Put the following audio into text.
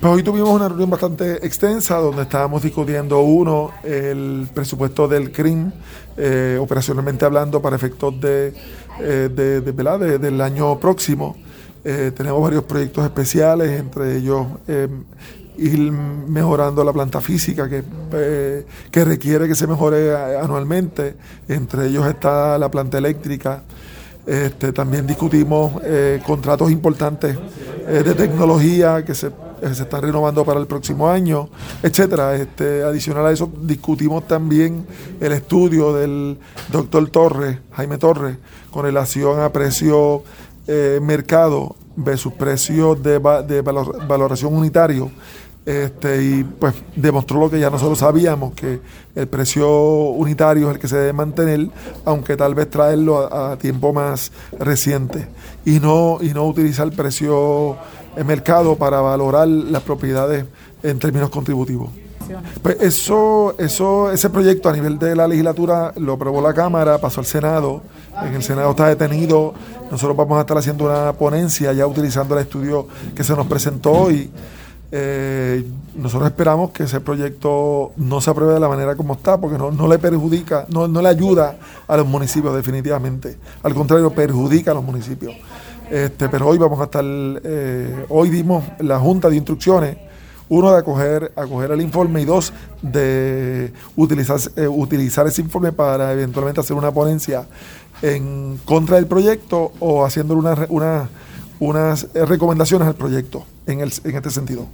Pues hoy tuvimos una reunión bastante extensa donde estábamos discutiendo, uno, el presupuesto del CRIM, eh, operacionalmente hablando, para efectos de, eh, de, de, del año próximo. Eh, tenemos varios proyectos especiales, entre ellos ir mejorando la planta física que, que requiere que se mejore anualmente. Entre ellos está la planta eléctrica. Este, también discutimos contratos importantes de tecnología que se eh, se está renovando para el próximo año, etcétera. Este, adicional a eso, discutimos también el estudio del doctor Torres, Jaime Torres, con relación a precio eh, mercado versus precios de valoración unitario. Este, y pues demostró lo que ya nosotros sabíamos, que el precio unitario es el que se debe mantener, aunque tal vez traerlo a, tiempo más reciente, y no, y no utilizar el precio el mercado para valorar las propiedades en términos contributivos. Pues eso, eso, ese proyecto a nivel de la legislatura lo aprobó la Cámara, pasó al Senado, en el Senado está detenido, nosotros vamos a estar haciendo una ponencia ya utilizando el estudio que se nos presentó hoy. Eh, nosotros esperamos que ese proyecto no se apruebe de la manera como está, porque no, no le perjudica, no, no le ayuda a los municipios definitivamente. Al contrario, perjudica a los municipios. Este, pero hoy vamos a estar, eh, hoy dimos la junta de instrucciones, uno de acoger, acoger el informe y dos de utilizar, eh, utilizar ese informe para eventualmente hacer una ponencia en contra del proyecto o haciendo una, unas recomendaciones al proyecto en, el, en este sentido.